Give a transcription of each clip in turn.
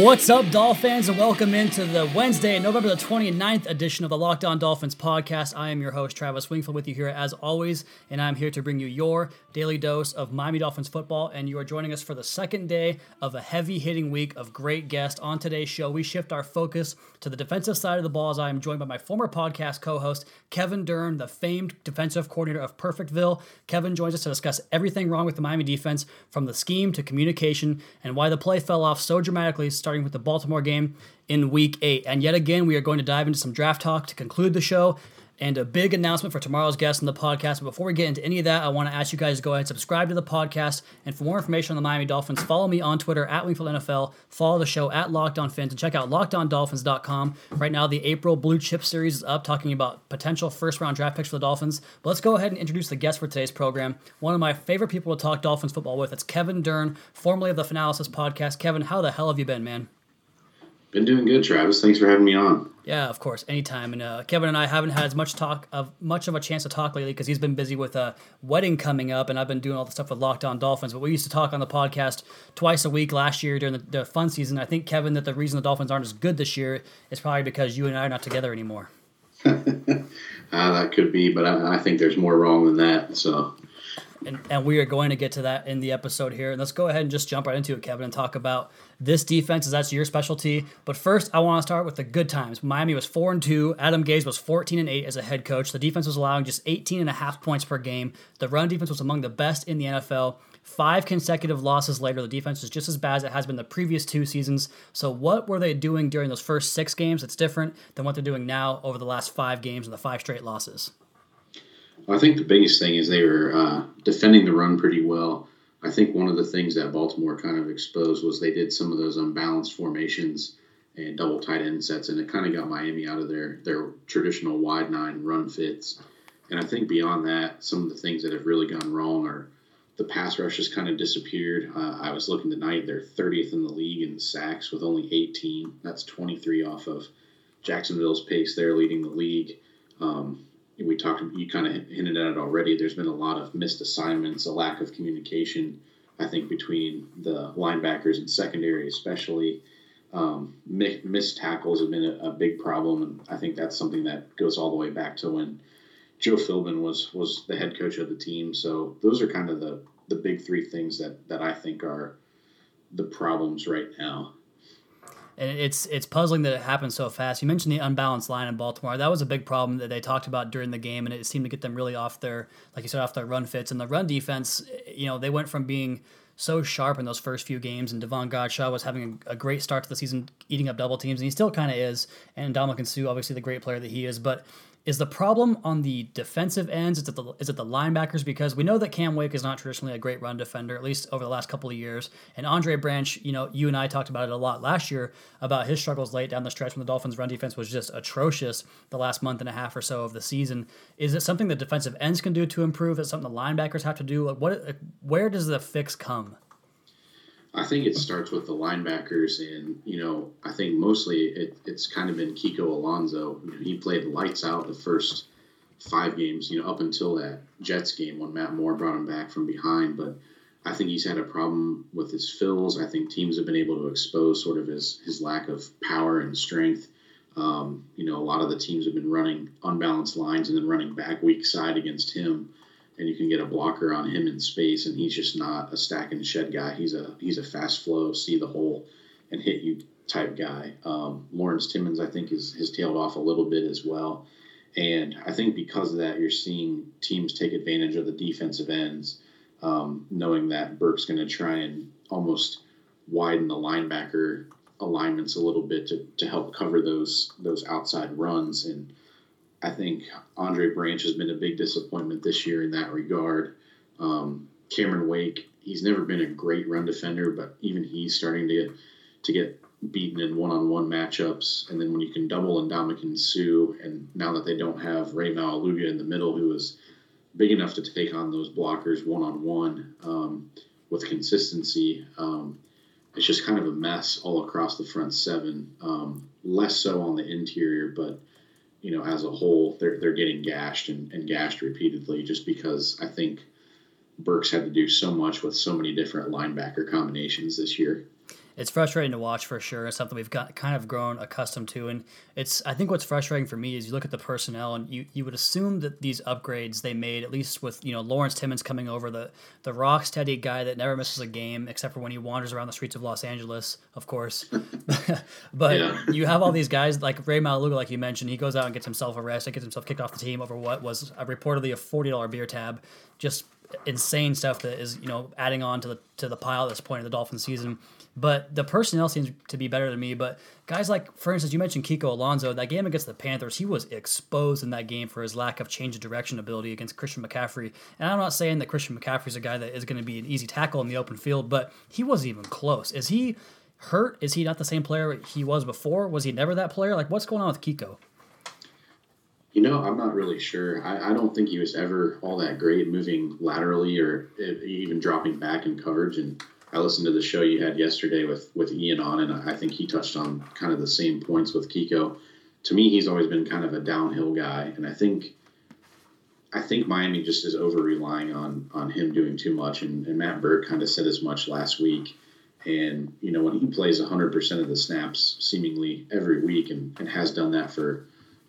What's up, Dolphins, and welcome into the Wednesday, November the 29th edition of the Locked On Dolphins podcast. I am your host, Travis Wingfield, with you here as always, and I'm here to bring you your daily dose of Miami Dolphins football. And you are joining us for the second day of a heavy hitting week of great guests. On today's show, we shift our focus to the defensive side of the ball as I am joined by my former podcast co host, Kevin Dern, the famed defensive coordinator of Perfectville. Kevin joins us to discuss everything wrong with the Miami defense, from the scheme to communication, and why the play fell off so dramatically, with the Baltimore game in week eight. And yet again, we are going to dive into some draft talk to conclude the show and a big announcement for tomorrow's guest on the podcast. But before we get into any of that, I want to ask you guys to go ahead and subscribe to the podcast. And for more information on the Miami Dolphins, follow me on Twitter at Wingfield NFL, follow the show at Locked On Fins, and check out LockedOnDolphins.com. Right now, the April Blue Chip Series is up, talking about potential first round draft picks for the Dolphins. But let's go ahead and introduce the guest for today's program. One of my favorite people to talk Dolphins football with. It's Kevin Dern, formerly of the Finalysis podcast. Kevin, how the hell have you been, man? Been doing good, Travis. Thanks for having me on. Yeah, of course, anytime. And uh, Kevin and I haven't had as much talk of much of a chance to talk lately because he's been busy with a wedding coming up, and I've been doing all the stuff with Locked On Dolphins. But we used to talk on the podcast twice a week last year during the, the fun season. I think Kevin that the reason the Dolphins aren't as good this year is probably because you and I are not together anymore. uh, that could be, but I, I think there's more wrong than that. So and, and we are going to get to that in the episode here. And let's go ahead and just jump right into it, Kevin, and talk about this defense, as that's your specialty. But first, I want to start with the good times. Miami was four and two. Adam Gase was fourteen and eight as a head coach. The defense was allowing just 18 and a half points per game. The run defense was among the best in the NFL. Five consecutive losses later, the defense is just as bad as it has been the previous two seasons. So, what were they doing during those first six games that's different than what they're doing now over the last five games and the five straight losses? I think the biggest thing is they were uh, defending the run pretty well. I think one of the things that Baltimore kind of exposed was they did some of those unbalanced formations and double tight end sets, and it kind of got Miami out of their their traditional wide nine run fits. And I think beyond that, some of the things that have really gone wrong are the pass rush has kind of disappeared. Uh, I was looking tonight; they're 30th in the league in sacks with only 18. That's 23 off of Jacksonville's pace. They're leading the league. Um, we talked, you kind of hinted at it already. There's been a lot of missed assignments, a lack of communication, I think, between the linebackers and secondary, especially. Um, missed tackles have been a, a, big problem, and I think that's something that goes all the way back to when Joe Philbin was was the head coach of the team. So those are kind of the the big three things that that I think are the problems right now and it's it's puzzling that it happened so fast. You mentioned the unbalanced line in Baltimore. That was a big problem that they talked about during the game, and it seemed to get them really off their, like you said, off their run fits. And the run defense, you know, they went from being so sharp in those first few games, and Devon Godchaux was having a, great start to the season, eating up double teams, and he still kind of is. And Ndamukong Suh, obviously the great player that he is, but is the problem on the defensive ends? Is it the, is it the linebackers? Because we know that Cam Wake is not traditionally a great run defender, at least over the last couple of years. And Andre Branch, you know, you and I talked about it a lot last year about his struggles late down the stretch when the Dolphins' run defense was just atrocious the last month and a half or so of the season. Is it something the defensive ends can do to improve? Is something the linebackers have to do? Like what? Where does the fix come? I think it starts with the linebackers, and you know, I think mostly it, it's kind of been Kiko Alonso. He played lights out the first five games, you know, up until that Jets game when Matt Moore brought him back from behind. But I think he's had a problem with his fills. I think teams have been able to expose sort of his his lack of power and strength. Um, you know, a lot of the teams have been running unbalanced lines and then running back weak side against him and you can get a blocker on him in space, and he's just not a stack and shed guy. He's a he's a fast flow, see the hole, and hit you type guy. Um, Lawrence Timmons, I think, is has tailed off a little bit as well, and I think because of that, you're seeing teams take advantage of the defensive ends, um, knowing that Burke's going to try and almost widen the linebacker alignments a little bit to, to help cover those those outside runs and I think Andre Branch has been a big disappointment this year in that regard. Um, Cameron Wake, he's never been a great run defender, but even he's starting to to get beaten in one-on-one matchups, and then when you can double Ndamukong Suh, and now that they don't have Rey Maualuga in the middle, who is big enough to take on those blockers one-on-one um, with consistency, um, it's just kind of a mess all across the front seven. Um, less so on the interior, but you know, as a whole, they're they're getting gashed and, and gashed repeatedly just because I think Burke's had to do so much with so many different linebacker combinations this year it's frustrating to watch for sure. It's something we've got kind of grown accustomed to, and it's I think what's frustrating for me is you look at the personnel and you, you would assume that these upgrades they made at least with you know Lawrence Timmons coming over the the rock steady guy that never misses a game except for when he wanders around the streets of Los Angeles, of course. but yeah. you have all these guys like Rey Maualuga, like you mentioned, he goes out and gets himself arrested, gets himself kicked off the team over what was a, reportedly a forty dollar beer tab, just insane stuff that is you know adding on to the to the pile at this point of the Dolphin season. But the personnel seems to be better than me. But guys like, for instance, you mentioned Kiko Alonso. That game against the Panthers, he was exposed in that game for his lack of change of direction ability against Christian McCaffrey. And I'm not saying that Christian McCaffrey's a guy that is going to be an easy tackle in the open field, but he wasn't even close. Is he hurt? Is he not the same player he was before? Was he never that player? Like, what's going on with Kiko? You know, I'm not really sure. I, I, don't think he was ever all that great moving laterally or even dropping back in coverage. And I listened to the show you had yesterday with with Ian on, and I think he touched on kind of the same points with Kiko. To me, he's always been kind of a downhill guy, and I think I think Miami just is over relying on on him doing too much. And, and Matt Burke kind of said as much last week. And you know, when he plays 100% of the snaps seemingly every week, and, and has done that for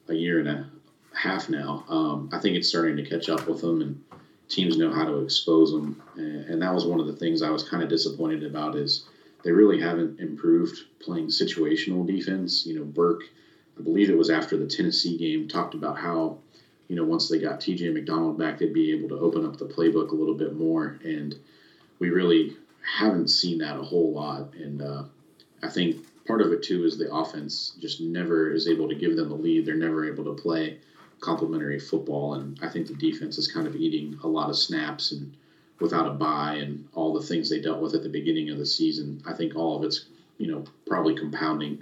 a year and a half now, um, I think it's starting to catch up with him. And teams know how to expose them. And that was one of the things I was kind of disappointed about is they really haven't improved playing situational defense. You know, Burke, I believe it was after the Tennessee game, talked about how, you know, once they got TJ McDonald back, they'd be able to open up the playbook a little bit more. And we really haven't seen that a whole lot. And uh, I think part of it too is the offense just never is able to give them a lead. They're never able to play complementary football. And I think the defense is kind of eating a lot of snaps and without a bye and all the things they dealt with at the beginning of the season. I think all of it's, you know, probably compounding,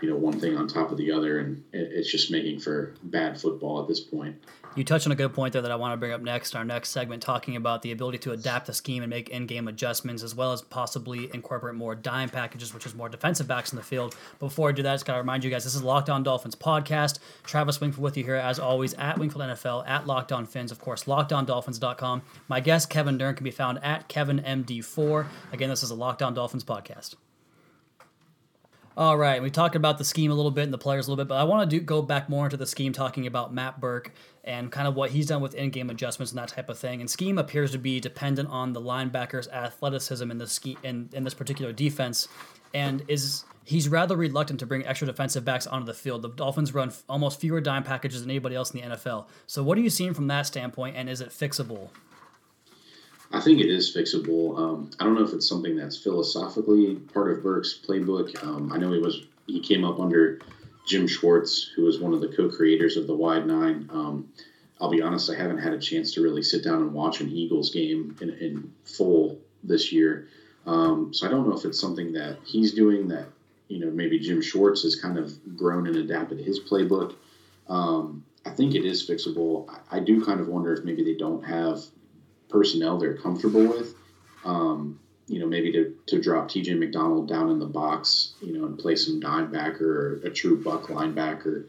you know, one thing on top of the other. And it's just making for bad football at this point. You touched on a good point there that I want to bring up next, in our next segment, talking about the ability to adapt the scheme and make in-game adjustments, as well as possibly incorporate more dime packages, which is more defensive backs in the field. Before I do that, I just got to remind you guys, this is Locked On Dolphins podcast. Travis Wingfield with you here, as always, at Wingfield NFL, at Locked On Fins, of course, LockedOnDolphins.com. My guest, Kevin Dern, can be found at KevinMD4. Again, this is a Locked On Dolphins podcast. All right, we talked about the scheme a little bit and the players a little bit, but I want to do, go back more into the scheme, talking about Matt Burke and kind of what he's done with in-game adjustments and that type of thing. And scheme appears to be dependent on the linebacker's athleticism in scheme in, in this particular defense, and is he's rather reluctant to bring extra defensive backs onto the field. The Dolphins run f- almost fewer dime packages than anybody else in the NFL. So, what are you seeing from that standpoint, and is it fixable? I think it is fixable. Um, I don't know if it's something that's philosophically part of Burke's playbook. Um, I know he was he came up under Jim Schwartz, who was one of the co-creators of the Wide Nine. Um, I'll be honest, I haven't had a chance to really sit down and watch an Eagles game in, in full this year. Um, so I don't know if it's something that he's doing that, you know, maybe Jim Schwartz has kind of grown and adapted his playbook. Um, I think it is fixable. I, I, do kind of wonder if maybe they don't have personnel they're comfortable with. Um, you know, maybe to, to drop TJ McDonald down in the box, you know, and play some dime backer or a true buck linebacker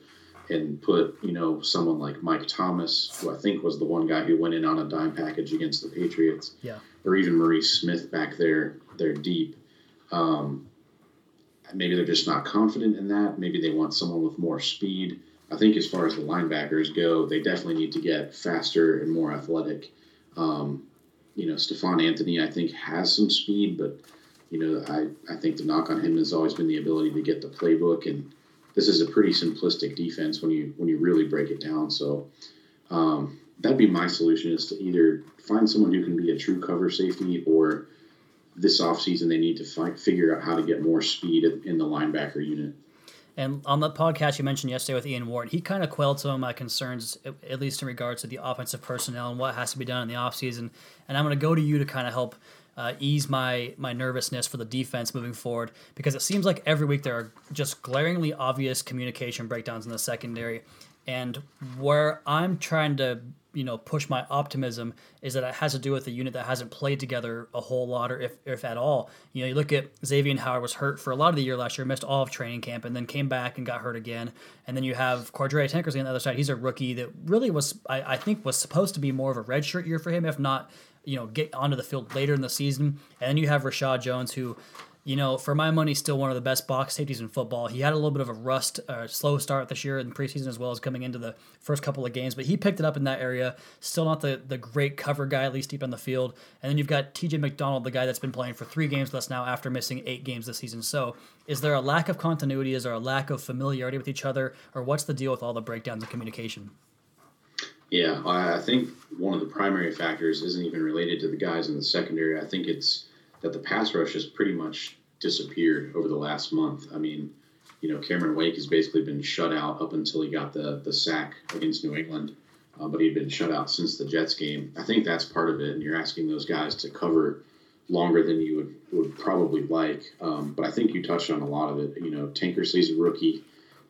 and put, you know, someone like Mike Thomas, who I think was the one guy who went in on a dime package against the Patriots. Yeah. Or even Maurice Smith back there, they're deep. Um, maybe they're just not confident in that. Maybe they want someone with more speed. I think as far as the linebackers go, they definitely need to get faster and more athletic. Um, you know, Stephone Anthony, I think, has some speed, but you know, I, I think the knock on him has always been the ability to get the playbook, and this is a pretty simplistic defense when you when you really break it down. So um, that'd be my solution: is to either find someone who can be a true cover safety, or this offseason they need to find, figure out how to get more speed in the linebacker unit. And on the podcast you mentioned yesterday with Ian Ward, he kind of quelled some of my concerns, at least in regards to the offensive personnel and what has to be done in the offseason. And I'm going to go to you to kind of help uh, ease my my nervousness for the defense moving forward because it seems like every week there are just glaringly obvious communication breakdowns in the secondary, and where I'm trying to you know push my optimism is that it has to do with a unit that hasn't played together a whole lot or if, if at all. You know you look at xavier howard was hurt for a lot of the year last year missed all of training camp and then came back and got hurt again. And then you have cordrea tankersley on the other side. He's a rookie that really was I, I think was supposed to be more of a redshirt year for him if not you know get onto the field later in the season. And then you have Rashad jones who you know, for my money, still one of the best box safeties in football. He had a little bit of a rust, uh, slow start this year in preseason as well as coming into the first couple of games, but he picked it up in that area. Still not the, the great cover guy, at least deep on the field. And then you've got TJ McDonald, the guy that's been playing for three games less now after missing eight games this season. So is there a lack of continuity? Is there a lack of familiarity with each other? Or what's the deal with all the breakdowns in communication? Yeah, I think one of the primary factors isn't even related to the guys in the secondary. I think it's that the pass rush is pretty much disappeared over the last month. I mean, you know, Cameron Wake has basically been shut out up until he got the the sack against New England, uh, but he'd been shut out since the Jets game. I think that's part of it, and you're asking those guys to cover longer than you would, would probably like. Um, but I think you touched on a lot of it. You know, Tankersley's a rookie.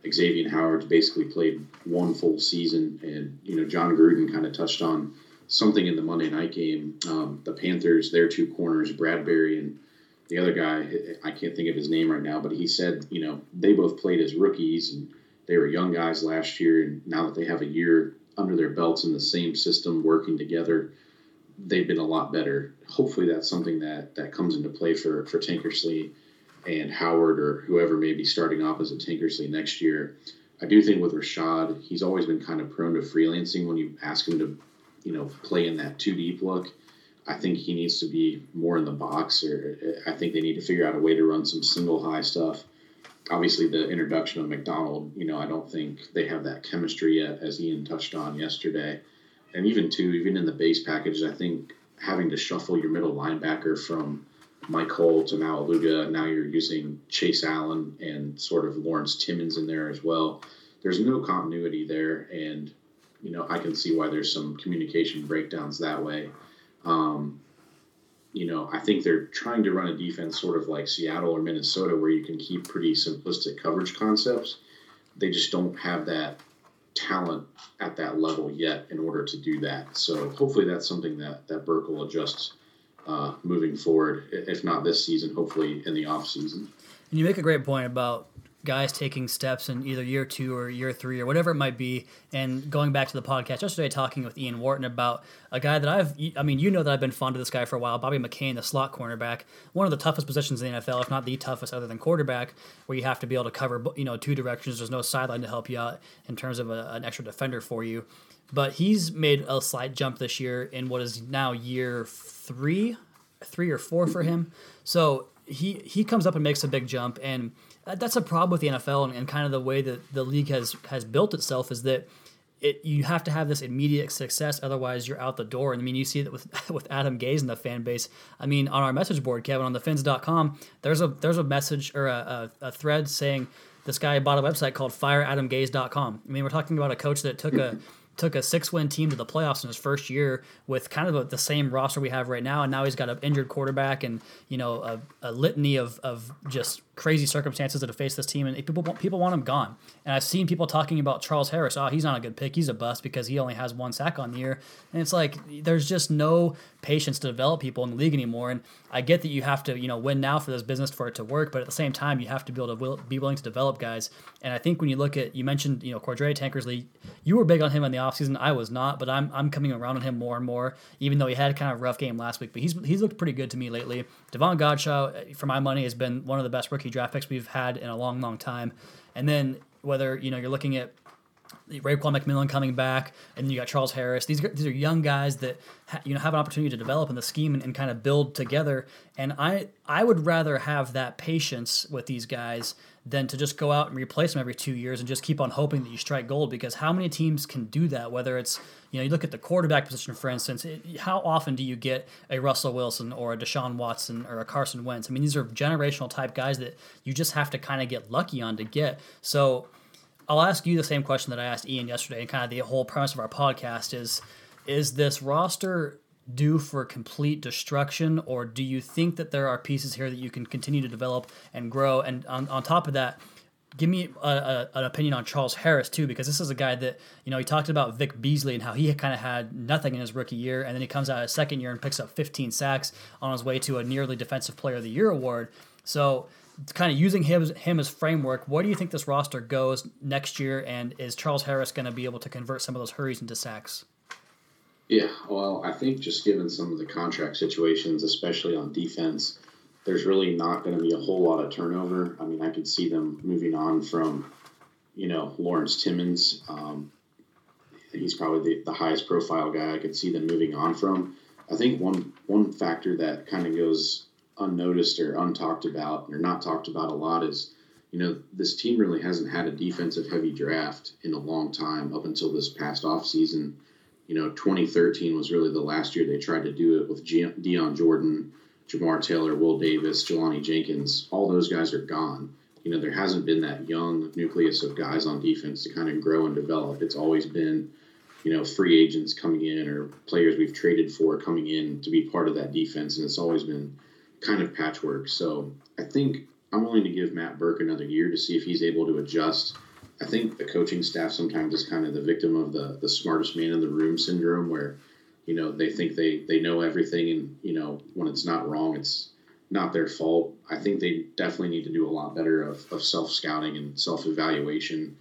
Xavier Howard's basically played one full season, and you know Jon Gruden kind of touched on something in the Monday night game. Um, the Panthers, their two corners, Bradberry and the other guy, I can't think of his name right now, but he said, you know, they both played as rookies and they were young guys last year, and now that they have a year under their belts in the same system, working together, they've been a lot better. Hopefully, that's something that that comes into play for for Tankersley and Howard or whoever may be starting opposite Tankersley next year. I do think with Rashad, he's always been kind of prone to freelancing when you ask him to, you know, play in that two deep look. I think he needs to be more in the box, or I think they need to figure out a way to run some single high stuff. Obviously, the introduction of McDonald, you know, I don't think they have that chemistry yet, as Ian touched on yesterday. And even too, even in the base package, I think having to shuffle your middle linebacker from Mike Hull to Maualuga, now you're using Chase Allen and sort of Lawrence Timmons in there as well. There's no continuity there, and you know I can see why there's some communication breakdowns that way. Um, you know, I think they're trying to run a defense sort of like Seattle or Minnesota, where you can keep pretty simplistic coverage concepts. They just don't have that talent at that level yet in order to do that. So hopefully that's something that that Burke will adjust uh, moving forward. If not this season, hopefully in the off season. And you make a great point about guys taking steps in either year two or year three or whatever it might be. And going back to the podcast yesterday, talking with Ian Wharton about a guy that I've, I mean, you know that I've been fond of this guy for a while, Bobby McCain, the slot cornerback, one of the toughest positions in the NFL, if not the toughest other than quarterback, where you have to be able to cover, you know, two directions. There's no sideline to help you out in terms of a, an extra defender for you. But he's made a slight jump this year in what is now year three, three or four for him. So he he comes up and makes a big jump and that's a problem with the NFL and, and, kind of the way that the league has has built itself is that it you have to have this immediate success, otherwise you're out the door. And I mean, you see that with with Adam Gase and the fan base. I mean, on our message board, Kevin, on the fins.com, there's a there's a message or a, a, a thread saying this guy bought a website called fireadamgase.com. I mean, we're talking about a coach that took a took a six win team to the playoffs in his first year with kind of a, the same roster we have right now, and now he's got an injured quarterback and you know a, a litany of, of just crazy circumstances that have faced this team, and people people want him gone. And I've seen people talking about Charles Harris. Oh, he's not a good pick. He's a bust because he only has one sack on the year. And it's like there's just no patience to develop people in the league anymore. And I get that you have to you know win now for this business for it to work, but at the same time you have to be able to will, be willing to develop guys. And I think when you look at you mentioned you know Cordrea Tankersley, you were big on him in the offseason. I was not, but I'm I'm coming around on him more and more. Even though he had kind of rough game last week, but he's he's looked pretty good to me lately. Devon Godchaux, uh, for my money, has been one of the best draft picks we've had in a long, long time. And then whether you know you're looking at Raekwon McMillan coming back, and you got Charles Harris. These these are young guys that ha, you know have an opportunity to develop in the scheme and, and, kind of build together. And I I would rather have that patience with these guys than to just go out and replace them every two years and just keep on hoping that you strike gold. Because how many teams can do that? Whether it's you know you look at the quarterback position, for instance, it, how often do you get a Russell Wilson or a Deshaun Watson or a Carson Wentz? I mean, these are generational type guys that you just have to kind of get lucky on to get. So I'll ask you the same question that I asked Ian yesterday, and kind of the whole premise of our podcast is: Is this roster due for complete destruction, or do you think that there are pieces here that you can continue to develop and grow? And on, on top of that, give me a, a, an opinion on Charles Harris too, because this is a guy that you know he talked about Vic Beasley and how he kind of had nothing in his rookie year, and then he comes out his second year and picks up 15 sacks on his way to a nearly Defensive Player of the Year award. So, kind of using him him as framework, where do you think this roster goes next year, and is Charles Harris going to be able to convert some of those hurries into sacks? Yeah, well, I think just given some of the contract situations, especially on defense, there's really not going to be a whole lot of turnover. I mean, I could see them moving on from, you know, Lawrence Timmons. Um, he's probably the, the highest profile guy I could see them moving on from. I think one one factor that kind of goes unnoticed or untalked about or not talked about a lot is, you know, this team really hasn't had a defensive heavy draft in a long time up until this past off season you know, 2013 was really the last year they tried to do it with Dion Jordan, Jamar Taylor, Will Davis, Jelani Jenkins. All those guys are gone. You know, there hasn't been that young nucleus of guys on defense to kind of grow and develop. It's always been, you know, free agents coming in or players we've traded for coming in to be part of that defense, and it's always been kind of patchwork. So I think I'm willing to give Matt Burke another year to see if he's able to adjust I think the coaching staff sometimes is kind of the victim of the the smartest man in the room syndrome, where you know they think they they know everything, and you know when it's not wrong, it's not their fault. I think they definitely need to do a lot better of, of self scouting and self evaluation.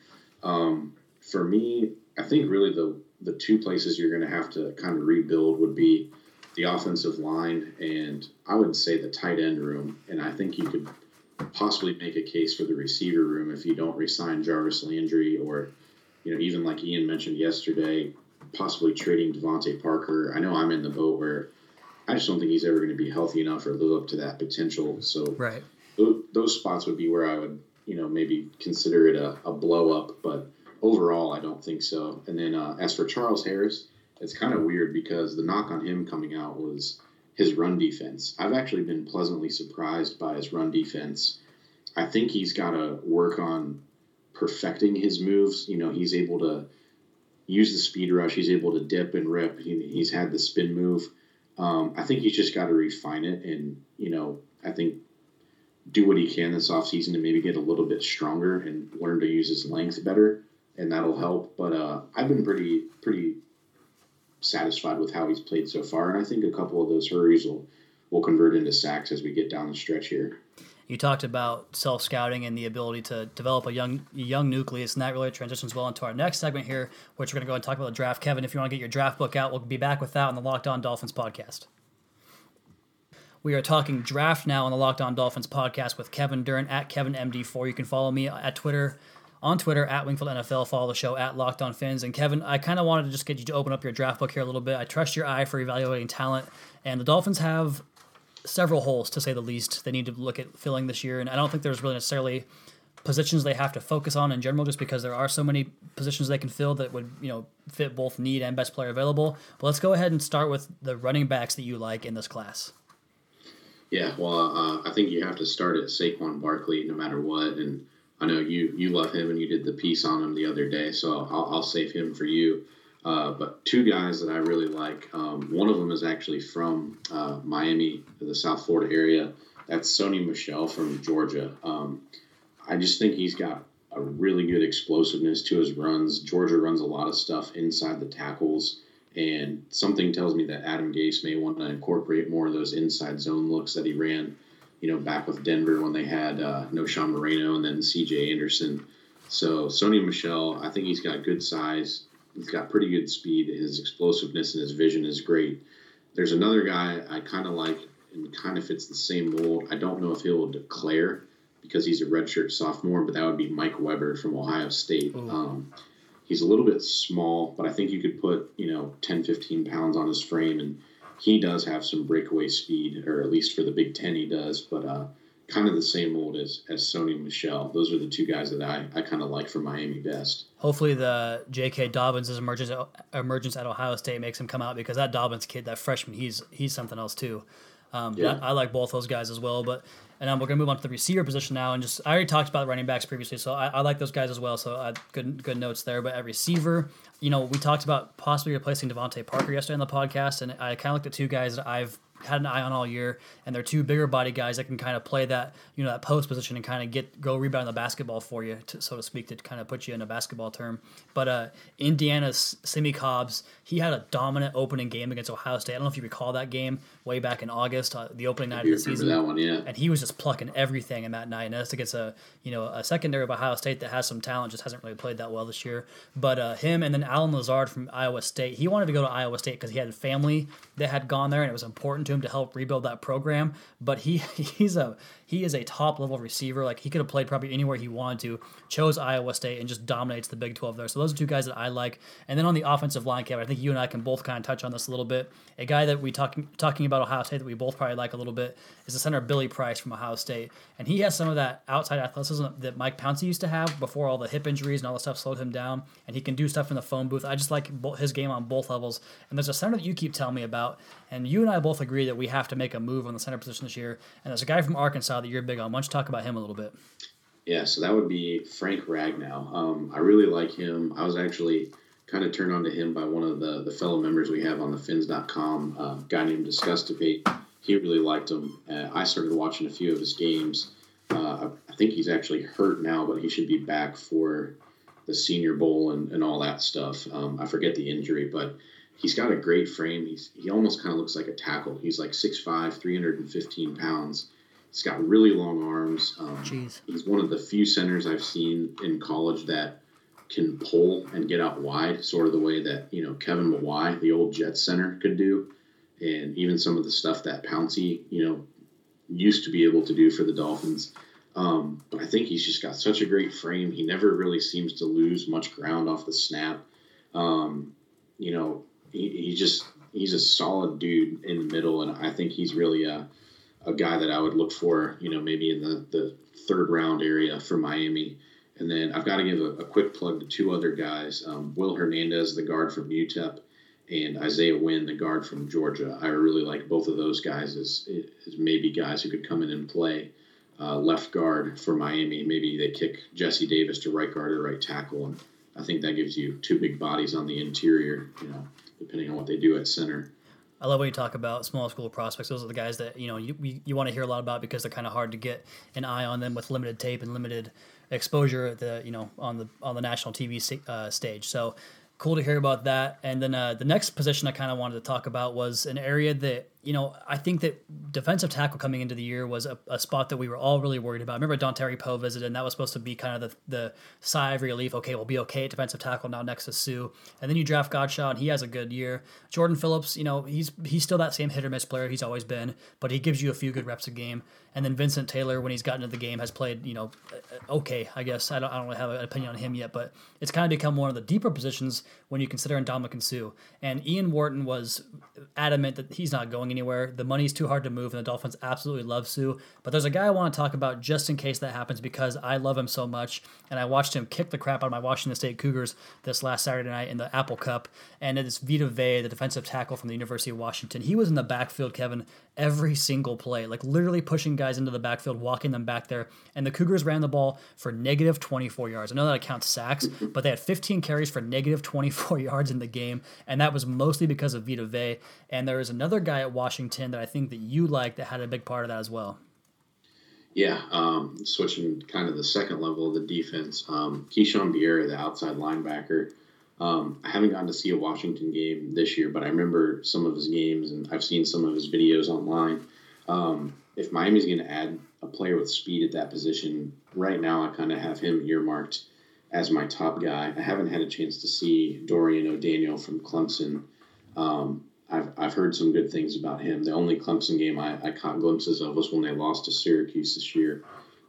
Um, for me, I think really the the two places you're going to have to kind of rebuild would be the offensive line and I would say the tight end room. And I think you could possibly make a case for the receiver room if you don't resign Jarvis Landry or, you know, even like Ian mentioned yesterday, possibly trading DeVante Parker. I know I'm in the boat where I just don't think he's ever going to be healthy enough or live up to that potential. So right. those, those spots would be where I would, you know, maybe consider it a, a blow up, but overall, I don't think so. And then uh, as for Charles Harris, it's kind of weird because the knock on him coming out was his run defense. I've actually been pleasantly surprised by his run defense. I think he's got to work on perfecting his moves. You know, he's able to use the speed rush. He's able to dip and rip. He, he's had the spin move. Um, I think he's just got to refine it and, you know, I think do what he can this offseason to maybe get a little bit stronger and learn to use his length better, and that'll help. But uh, I've been pretty pretty satisfied with how he's played so far, and I think a couple of those hurries will will convert into sacks as we get down the stretch here. You talked about self scouting and the ability to develop a young young nucleus, and that really transitions well into our next segment here, which we're going to go and talk about the draft. Kevin, if you want to get your draft book out, we'll be back with that on the Locked On Dolphins podcast. We are talking draft now on the Locked On Dolphins podcast with Kevin Dern at KevinMD4. You can follow me at Twitter on Twitter at Wingfield NFL. Follow the show at Locked On Fins. And Kevin, I kind of wanted to just get you to open up your draft book here a little bit. I trust your eye for evaluating talent, and the Dolphins have several holes to say the least. They need to look at filling this year, and I don't think there's really necessarily positions they have to focus on in general, just because there are so many positions they can fill that would you know fit both need and best player available. But let's go ahead and start with the running backs that you like in this class. Yeah, well, uh, I think you have to start at Saquon Barkley no matter what, and I know you you love him and you did the piece on him the other day, so I'll, I'll save him for you. Uh, but two guys that I really like. Um, one of them is actually from uh, Miami, the South Florida area. That's Sony Michel from Georgia. Um, I just think he's got a really good explosiveness to his runs. Georgia runs a lot of stuff inside the tackles, and something tells me that Adam Gase may want to incorporate more of those inside zone looks that he ran you know, back with Denver when they had uh, Knowshon Moreno and then C.J. Anderson. So Sony Michel, I think he's got good size. He's got pretty good speed. His explosiveness and his vision is great. There's another guy I kind of like and kind of fits the same mold. I don't know if he'll declare because he's a redshirt sophomore, but that would be Mike Weber from Ohio State. Um, he's a little bit small, but I think you could put, you know, 10, 15 pounds on his frame and he does have some breakaway speed, or at least for the Big Ten, he does. But uh, kind of the same mold as as Sony Michel. Those are the two guys that I, I kind of like for Miami best. Hopefully, the J.K. Dobbins' emergence emergence at Ohio State makes him come out because that Dobbins kid, that freshman, he's he's something else too. Um, yeah. I, I, like both those guys as well. But And um, we're going to move on to the receiver position now. And just, I already talked about running backs previously, so I, I like those guys as well. So I good good notes there. But at receiver, you know, we talked about possibly replacing DeVante Parker yesterday on the podcast, and I kind of looked at two guys that I've had an eye on all year, and they're two bigger body guys that can kind of play that you know that post position and kind of get go rebound the basketball for you, to, so to speak, to kind of put you in a basketball term. But uh, Indiana's Simmie Cobbs, he had a dominant opening game against Ohio State. I don't know if you recall that game way back in August, uh, the opening night of the season. that one, yeah. And he was just plucking everything in that night. And that's against a you know a secondary of Ohio State that has some talent, just hasn't really played that well this year. But uh, him and then Allen Lazard from Iowa State, he wanted to go to Iowa State because he had family that had gone there, and it was important to him to help rebuild that program. But he he's a he is a top level receiver. Like he could have played probably anywhere he wanted to. Chose Iowa State and just dominates the Big Twelve there. So those are two guys that I like. And then on the offensive line, Kevin, I think you and I can both kind of touch on this a little bit. A guy that we talking talking about Ohio State that we both probably like a little bit is the center Billy Price from Ohio State, and he has some of that outside athleticism that Mike Pouncey used to have before all the hip injuries and all the stuff slowed him down. And he can do stuff in the phone booth. I just like his game on both levels. And there's a center that you keep telling me about, and you and I both agree that we have to make a move on the center position this year. And there's a guy from Arkansas that you're big on. Why don't you talk about him a little bit? Yeah, so that would be Frank Ragnow. Um, I really like him. I was actually kind of turned on to him by one of the, the fellow members we have on the fins.com, uh, guy named Disgustivate. He really liked him. Uh, I started watching a few of his games. Uh, I think he's actually hurt now, but he should be back for the Senior Bowl and, and all that stuff. Um, I forget the injury, but he's got a great frame. He's, he almost kind of looks like a tackle. He's like 6'5, 315 pounds. He's got really long arms. Um, Jeez. He's one of the few centers I've seen in college that can pull and get out wide, sort of the way that you know Kevin Mawae, the old Jets center, could do, and even some of the stuff that Pouncey, you know, used to be able to do for the Dolphins. Um, but I think he's just got such a great frame. He never really seems to lose much ground off the snap. Um, you know, he, he just he's a solid dude in the middle, and I think he's really a a guy that I would look for. You know, maybe in the the third round area for Miami. And then I've got to give a, a quick plug to two other guys: um, Will Hernandez, the guard from UTEP, and Isaiah Wynn, the guard from Georgia. I really like both of those guys as, as maybe guys who could come in and play uh, left guard for Miami. Maybe they kick Jesse Davis to right guard or right tackle, and I think that gives you two big bodies on the interior. You know, depending on what they do at center. I love when you talk about small school prospects. Those are the guys that you know you you, you want to hear a lot about because they're kind of hard to get an eye on them with limited tape and limited exposure at the you know on the on the national TV uh, stage. So cool to hear about that. And then uh, the next position I kind of wanted to talk about was an area that you know I think that defensive tackle coming into the year was a, a spot that we were all really worried about. I remember Dontari Poe visited, and that was supposed to be kind of the the sigh of relief. Okay, we'll be okay at defensive tackle now next to Suh. And then you draft Godchaux, and he has a good year. Jordan Phillips, you know he's he's still that same hit or miss player he's always been, but he gives you a few good reps a game. And then Vincent Taylor, when he's gotten into the game, has played, you know, uh, uh, okay, I guess. I don't, I don't really have an opinion on him yet, but it's kind of become one of the deeper positions when you consider Ndamukong Suh. And Ian Wharton was adamant that he's not going anywhere. The money's too hard to move, and the Dolphins absolutely love Suh. But there's a guy I want to talk about just in case that happens because I love him so much. And I watched him kick the crap out of my Washington State Cougars this last Saturday night in the Apple Cup. And it's Vita Vea, the defensive tackle from the University of Washington. He was in the backfield, Kevin, every single play, like literally pushing guys into the backfield, walking them back there. And the Cougars ran the ball for negative 24 yards. I know that I count sacks, but they had 15 carries for negative 24 yards in the game. And that was mostly because of Vita Vea. And there is another guy at Washington that I think that you like that had a big part of that as well. Yeah, um, switching kind of the second level of the defense. Um, Keishawn Bierria, the outside linebacker. Um, I haven't gotten to see a Washington game this year, but I remember some of his games and I've seen some of his videos online. Um, if Miami's going to add a player with speed at that position, right now I kind of have him earmarked as my top guy. I haven't had a chance to see Dorian O'Daniel from Clemson. Um, I've, I've heard some good things about him. The only Clemson game I, I caught glimpses of was when they lost to Syracuse this year.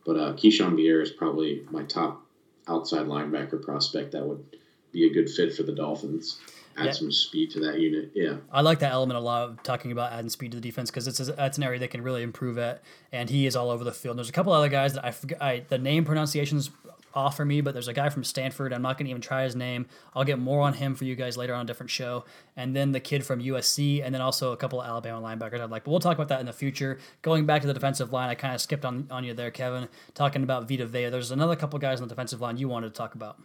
But uh, Keishawn Bierria is probably my top outside linebacker prospect that would be a good fit for the Dolphins. Add Yeah. some speed to that unit. Yeah. I like that element a lot of talking about adding speed to the defense because it's that's an area they can really improve at, and he is all over the field. There's a couple other guys that I forget I, the name pronunciations off for me, but there's a guy from Stanford. I'm not going to even try his name. I'll get more on him for you guys later on a different show. And then the kid from USC, and then also a couple of Alabama linebackers I'd like. But we'll talk about that in the future. Going back to the defensive line, I kind of skipped on, on you there, Kevin, talking about Vita Vea. There's another couple guys on the defensive line you wanted to talk about.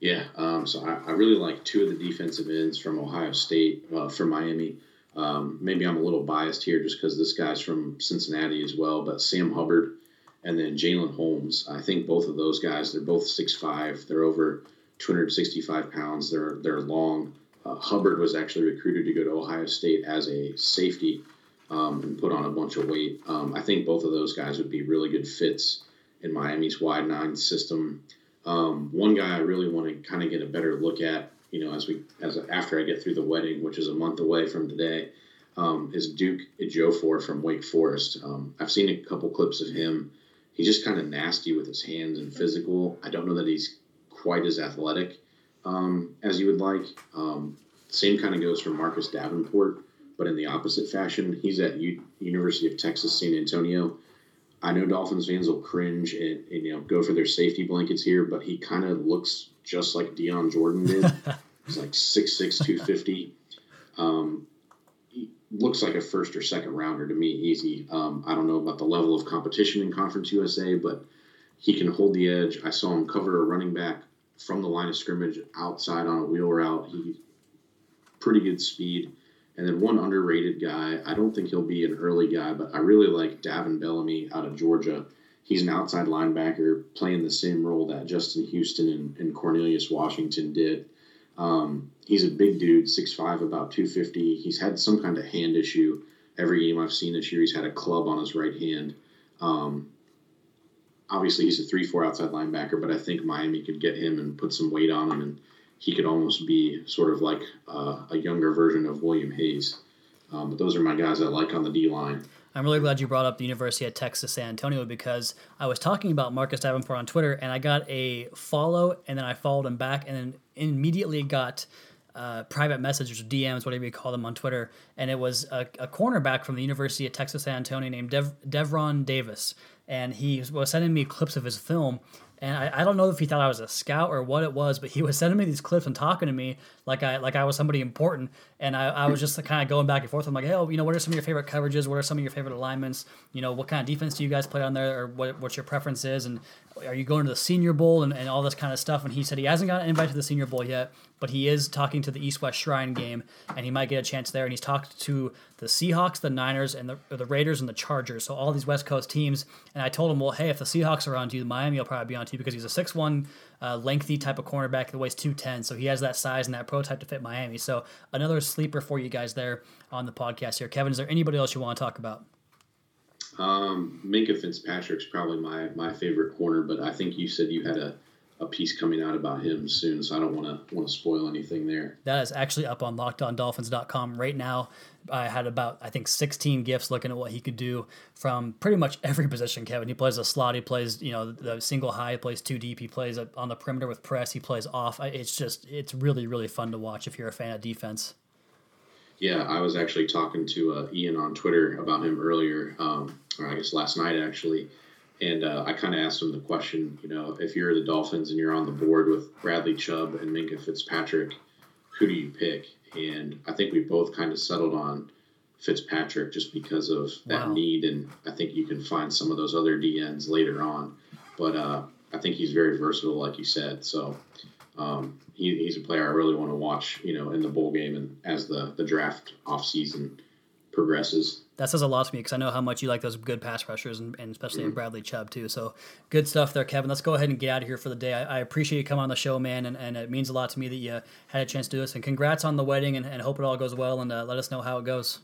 Yeah, um, so I, I, really like two of the defensive ends from Ohio State, uh, from Miami. Um, maybe I'm a little biased here just because this guy's from Cincinnati as well, but Sam Hubbard and then Jalen Holmes. I think both of those guys, they're both 6'5. They're over 265 pounds. They're, they're long. Uh, Hubbard was actually recruited to go to Ohio State as a safety um, and put on a bunch of weight. Um, I think both of those guys would be really good fits in Miami's wide nine system. Um, one guy I really want to kind of get a better look at, you know, as we as after I get through the wedding, which is a month away from today, um, is Duke Ejiofor from Wake Forest. Um, I've seen a couple clips of him. He's just kind of nasty with his hands and physical. I don't know that he's quite as athletic um, as you would like. Um, same kind of goes for Marcus Davenport, but in the opposite fashion. He's at U- University of Texas San Antonio. I know Dolphins fans will cringe and, and, you know go for their safety blankets here, but he kind of looks just like Dion Jordan did. He's like 6'6", 250. Um, he looks like a first or second rounder to me, easy. Um, I don't know about the level of competition in Conference USA, but he can hold the edge. I saw him cover a running back from the line of scrimmage outside on a wheel route. He pretty good speed. And then one underrated guy, I don't think he'll be an early guy, but I really like Davin Bellamy out of Georgia. He's an outside linebacker playing the same role that Justin Houston and, and Cornelius Washington did. Um, he's a big dude, 6'5, about 250. He's had some kind of hand issue. Every game I've seen this year, he's had a club on his right hand. Um, obviously, he's a 3 4 outside linebacker, but I think Miami could get him and put some weight on him and he could almost be sort of like uh, a younger version of William Hayes. Um, but those are my guys I like on the D line. I'm really glad you brought up the University of Texas San Antonio because I was talking about Marcus Davenport on Twitter and I got a follow and then I followed him back and then immediately got uh, private messages, DMs, whatever you call them on Twitter, and it was a, a cornerback from the University of Texas San Antonio named Dev- Devron Davis, and he was sending me clips of his film, and I, I don't know if he thought I was a scout or what it was, but he was sending me these clips and talking to me like I like I was somebody important. And I, I was just kind of going back and forth. I'm like, hey, oh, you know, what are some of your favorite coverages? What are some of your favorite alignments? You know, what kind of defense do you guys play on there, or what what your preference is? And are you going to the Senior Bowl and, and all this kind of stuff? And he said he hasn't got an invite to the Senior Bowl yet, but he is talking to the East West Shrine game, and he might get a chance there. And he's talked to the Seahawks, the Niners, and the, the Raiders and the Chargers. So all these West Coast teams. And I told him, well, hey, if the Seahawks are on to you, Miami will probably be on to you because he's a six-one uh, lengthy type of cornerback that weighs 210. So he has that size and that prototype to fit Miami. So another sleeper for you guys there on the podcast here. Kevin, is there anybody else you want to talk about? Um, Minkah Fitzpatrick's probably my, my favorite corner, but I think you said you had a, a piece coming out about him soon, so I don't want to want to spoil anything there. That is actually up on lockedondolphins.com right now. I had about I think 16 gifts looking at what he could do from pretty much every position. Kevin, he plays a slot, he plays you know the single high, he plays two deep, he plays on the perimeter with press, he plays off. It's just it's really really fun to watch if you're a fan of defense. Yeah, I was actually talking to uh, Ian on Twitter about him earlier, um, or I guess last night actually, and uh, I kind of asked him the question, you know, if you're the Dolphins and you're on the board with Bradley Chubb and Minkah Fitzpatrick, who do you pick? And I think we both kind of settled on Fitzpatrick just because of that wow. need, and I think you can find some of those other DNs later on. But uh, I think he's very versatile, like you said. So um, he, he's a player I really want to watch, you know, in the bowl game and as the the draft off season progresses. That says a lot to me because I know how much you like those good pass rushers and, and especially mm-hmm. Bradley Chubb too. So good stuff there, Kevin. Let's go ahead and get out of here for the day. I, I, appreciate you coming on the show, man, and, and it means a lot to me that you had a chance to do this. And congrats on the wedding, and, and hope it all goes well. And uh, let us know how it goes.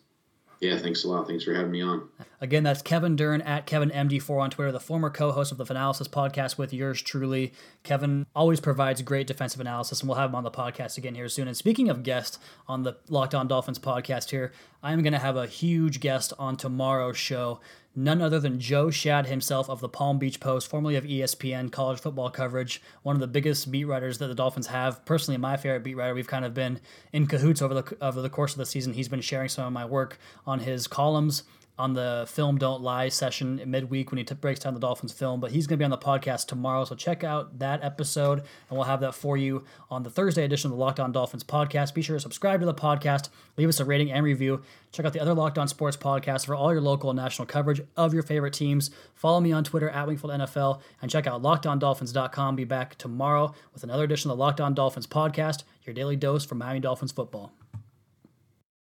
Yeah, thanks a lot. Thanks for having me on. Again, that's Kevin Dern at KevinMD4 on Twitter, the former co host of the Finalysis podcast with yours truly. Kevin always provides great defensive analysis, and we'll have him on the podcast again here soon. And speaking of guests on the Locked On Dolphins podcast here, I'm going to have a huge guest on tomorrow's show none other than Joe Schad himself of the Palm Beach Post, formerly of ESPN college football coverage, one of the biggest beat writers that the Dolphins have. Personally, my favorite beat writer. We've kind of been in cahoots over the over the course of the season. He's been sharing some of my work on his columns on the Film Don't Lie session midweek when he t- breaks down the Dolphins film. But he's going to be on the podcast tomorrow, so check out that episode, and we'll have that for you on the Thursday edition of the Locked On Dolphins podcast. Be sure to subscribe to the podcast, leave us a rating and review. Check out the other Locked On Sports podcasts for all your local and national coverage of your favorite teams. Follow me on Twitter at Wingfield NFL, and check out LockedOnDolphins.com. Be back tomorrow with another edition of the Locked On Dolphins podcast, your daily dose for Miami Dolphins football.